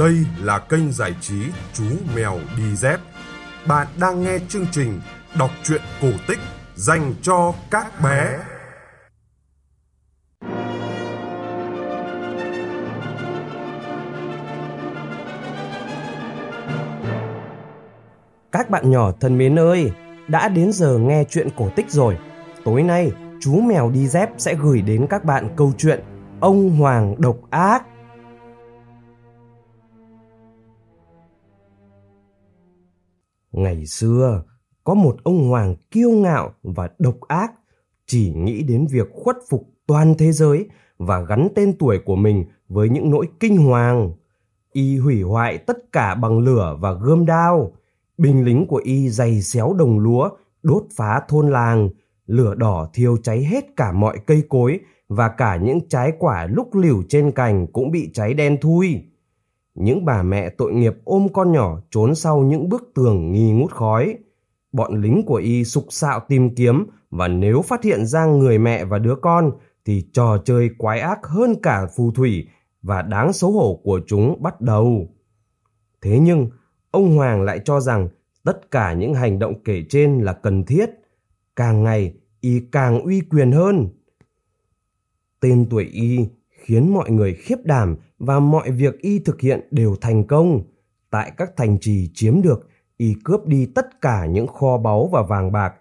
Đây là kênh giải trí Chú Mèo Đi Dép. Bạn đang nghe chương trình đọc truyện cổ tích dành cho các bé. Các bạn nhỏ thân mến ơi, đã đến giờ nghe chuyện cổ tích rồi. Tối nay, chú mèo đi dép sẽ gửi đến các bạn câu chuyện Ông Hoàng độc ác. Ngày xưa, có một ông hoàng kiêu ngạo và độc ác, chỉ nghĩ đến việc khuất phục toàn thế giới và gắn tên tuổi của mình với những nỗi kinh hoàng. Y hủy hoại tất cả bằng lửa và gươm đao. Binh lính của Y dày xéo đồng lúa, đốt phá thôn làng, lửa đỏ thiêu cháy hết cả mọi cây cối và cả những trái quả lúc liều trên cành cũng bị cháy đen thui. Những bà mẹ tội nghiệp ôm con nhỏ trốn sau những bức tường nghi ngút khói. Bọn lính của y sục sạo tìm kiếm và nếu phát hiện ra người mẹ và đứa con thì trò chơi quái ác hơn cả phù thủy và đáng xấu hổ của chúng bắt đầu. Thế nhưng, ông Hoàng lại cho rằng tất cả những hành động kể trên là cần thiết. Càng ngày, y càng uy quyền hơn. Tên tuổi y khiến mọi người khiếp đảm và mọi việc y thực hiện đều thành công. Tại các thành trì chiếm được, y cướp đi tất cả những kho báu và vàng bạc.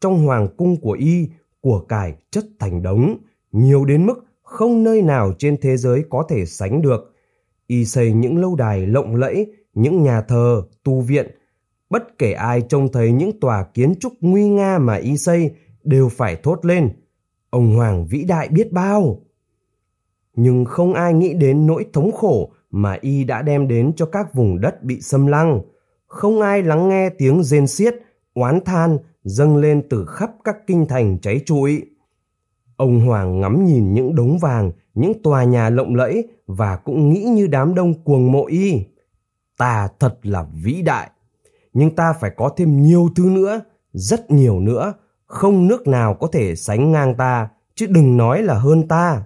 Trong hoàng cung của y, của cải chất thành đống, nhiều đến mức không nơi nào trên thế giới có thể sánh được. Y xây những lâu đài lộng lẫy, những nhà thờ, tu viện. Bất kể ai trông thấy những tòa kiến trúc nguy nga mà y xây đều phải thốt lên. Ông Hoàng vĩ đại biết bao! Nhưng không ai nghĩ đến nỗi thống khổ mà y đã đem đến cho các vùng đất bị xâm lăng. Không ai lắng nghe tiếng rên xiết, oán than dâng lên từ khắp các kinh thành cháy trụi. Ông Hoàng ngắm nhìn những đống vàng, những tòa nhà lộng lẫy và cũng nghĩ như đám đông cuồng mộ y. Ta thật là vĩ đại, nhưng ta phải có thêm nhiều thứ nữa, rất nhiều nữa. Không nước nào có thể sánh ngang ta, chứ đừng nói là hơn ta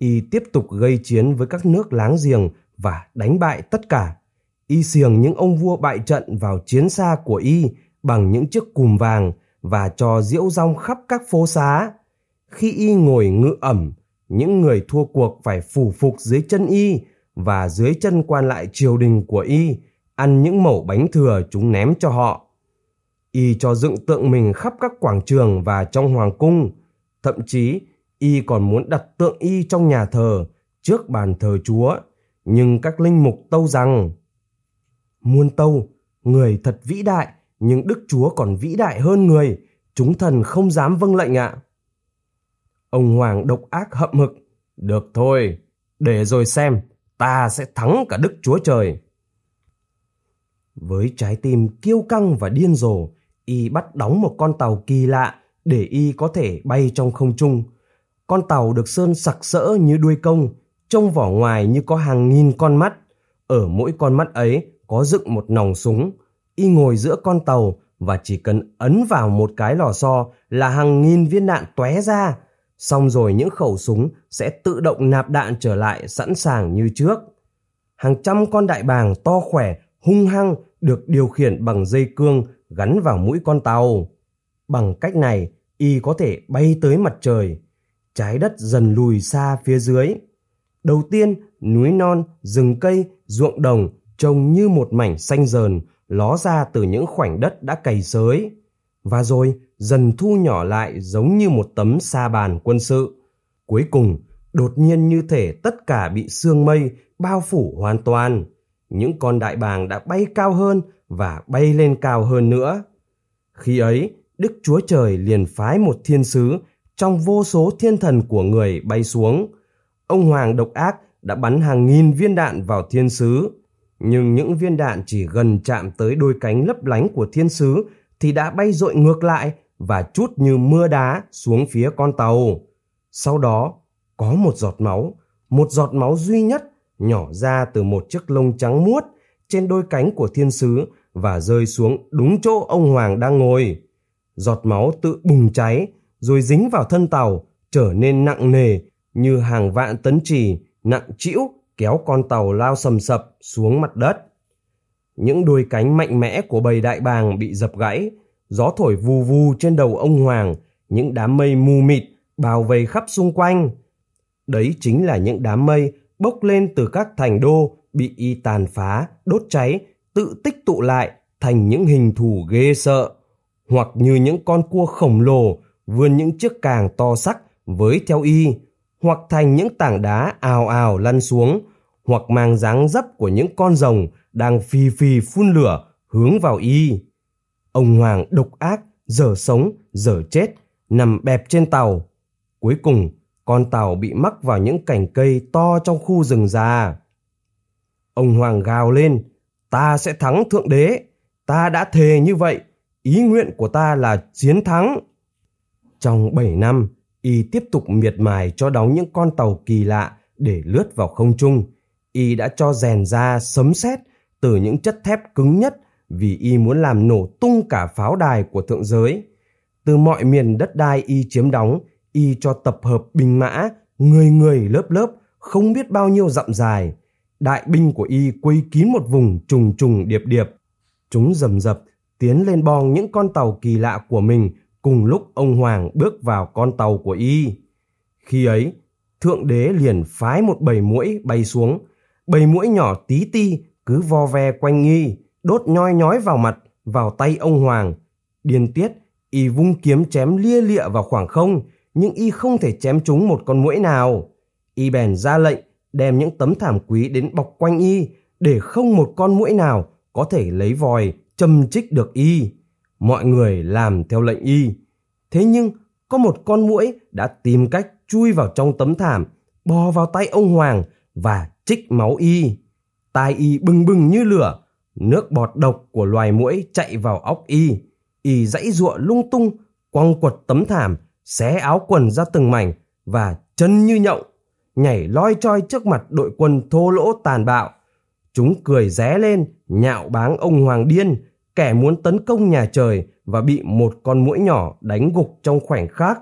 y tiếp tục gây chiến với các nước láng giềng và đánh bại tất cả. Y xiềng những ông vua bại trận vào chiến xa của y bằng những chiếc cùm vàng và cho diễu rong khắp các phố xá. Khi y ngồi ngự ẩm, những người thua cuộc phải phủ phục dưới chân y và dưới chân quan lại triều đình của y, ăn những mẩu bánh thừa chúng ném cho họ. Y cho dựng tượng mình khắp các quảng trường và trong hoàng cung, thậm chí y còn muốn đặt tượng y trong nhà thờ, trước bàn thờ chúa. Nhưng các linh mục tâu rằng, muôn tâu, người thật vĩ đại, nhưng đức chúa còn vĩ đại hơn người. Chúng thần không dám vâng lệnh ạ. Ông hoàng độc ác hậm hực, được thôi, để rồi xem, ta sẽ thắng cả đức chúa trời. Với trái tim kiêu căng và điên rồ, y bắt đóng một con tàu kỳ lạ để y có thể bay trong không trung con tàu được sơn sặc sỡ như đuôi công, trông vỏ ngoài như có hàng nghìn con mắt. Ở mỗi con mắt ấy có dựng một nòng súng. Y ngồi giữa con tàu và chỉ cần ấn vào một cái lò xo là hàng nghìn viên đạn tóe ra. Xong rồi những khẩu súng sẽ tự động nạp đạn trở lại sẵn sàng như trước. Hàng trăm con đại bàng to khỏe, hung hăng được điều khiển bằng dây cương gắn vào mũi con tàu. Bằng cách này, y có thể bay tới mặt trời trái đất dần lùi xa phía dưới. Đầu tiên, núi non, rừng cây, ruộng đồng trông như một mảnh xanh dờn ló ra từ những khoảnh đất đã cày xới. Và rồi dần thu nhỏ lại giống như một tấm sa bàn quân sự. Cuối cùng, đột nhiên như thể tất cả bị sương mây bao phủ hoàn toàn. Những con đại bàng đã bay cao hơn và bay lên cao hơn nữa. Khi ấy, Đức Chúa Trời liền phái một thiên sứ trong vô số thiên thần của người bay xuống. Ông Hoàng độc ác đã bắn hàng nghìn viên đạn vào thiên sứ. Nhưng những viên đạn chỉ gần chạm tới đôi cánh lấp lánh của thiên sứ thì đã bay dội ngược lại và chút như mưa đá xuống phía con tàu. Sau đó, có một giọt máu, một giọt máu duy nhất nhỏ ra từ một chiếc lông trắng muốt trên đôi cánh của thiên sứ và rơi xuống đúng chỗ ông Hoàng đang ngồi. Giọt máu tự bùng cháy rồi dính vào thân tàu trở nên nặng nề như hàng vạn tấn trì nặng trĩu kéo con tàu lao sầm sập xuống mặt đất. Những đôi cánh mạnh mẽ của bầy đại bàng bị dập gãy, gió thổi vù vù trên đầu ông Hoàng, những đám mây mù mịt bao vây khắp xung quanh. Đấy chính là những đám mây bốc lên từ các thành đô bị y tàn phá, đốt cháy, tự tích tụ lại thành những hình thù ghê sợ, hoặc như những con cua khổng lồ vươn những chiếc càng to sắc với theo y, hoặc thành những tảng đá ào ào lăn xuống, hoặc mang dáng dấp của những con rồng đang phì phì phun lửa hướng vào y. Ông Hoàng độc ác, dở sống, dở chết, nằm bẹp trên tàu. Cuối cùng, con tàu bị mắc vào những cành cây to trong khu rừng già. Ông Hoàng gào lên, ta sẽ thắng thượng đế, ta đã thề như vậy, ý nguyện của ta là chiến thắng. Trong 7 năm, y tiếp tục miệt mài cho đóng những con tàu kỳ lạ để lướt vào không trung. Y đã cho rèn ra sấm sét từ những chất thép cứng nhất vì y muốn làm nổ tung cả pháo đài của thượng giới. Từ mọi miền đất đai y chiếm đóng, y cho tập hợp binh mã, người người lớp lớp, không biết bao nhiêu dặm dài. Đại binh của y quây kín một vùng trùng trùng điệp điệp. Chúng rầm rập, tiến lên bong những con tàu kỳ lạ của mình cùng lúc ông Hoàng bước vào con tàu của y. Khi ấy, Thượng Đế liền phái một bầy mũi bay xuống. Bầy mũi nhỏ tí ti cứ vo ve quanh y, đốt nhoi nhói vào mặt, vào tay ông Hoàng. Điên tiết, y vung kiếm chém lia lịa vào khoảng không, nhưng y không thể chém trúng một con mũi nào. Y bèn ra lệnh đem những tấm thảm quý đến bọc quanh y, để không một con mũi nào có thể lấy vòi châm chích được y. Mọi người làm theo lệnh y. Thế nhưng có một con mũi đã tìm cách chui vào trong tấm thảm, bò vào tay ông Hoàng và chích máu y. Tai y bừng bừng như lửa, nước bọt độc của loài mũi chạy vào óc y. Y dãy giụa lung tung, quăng quật tấm thảm, xé áo quần ra từng mảnh và chân như nhộng, nhảy loi choi trước mặt đội quân thô lỗ tàn bạo. Chúng cười ré lên, nhạo báng ông Hoàng điên, kẻ muốn tấn công nhà trời và bị một con muỗi nhỏ đánh gục trong khoảnh khắc.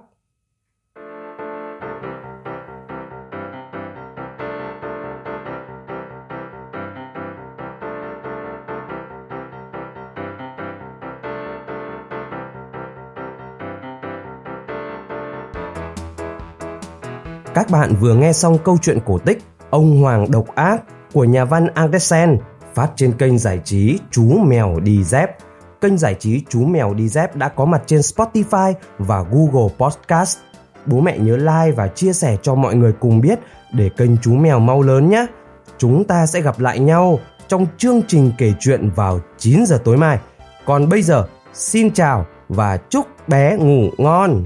Các bạn vừa nghe xong câu chuyện cổ tích Ông Hoàng Độc Ác của nhà văn Andersen phát trên kênh giải trí Chú Mèo Đi Dép. Kênh giải trí Chú Mèo Đi Dép đã có mặt trên Spotify và Google Podcast. Bố mẹ nhớ like và chia sẻ cho mọi người cùng biết để kênh Chú Mèo mau lớn nhé. Chúng ta sẽ gặp lại nhau trong chương trình kể chuyện vào 9 giờ tối mai. Còn bây giờ, xin chào và chúc bé ngủ ngon.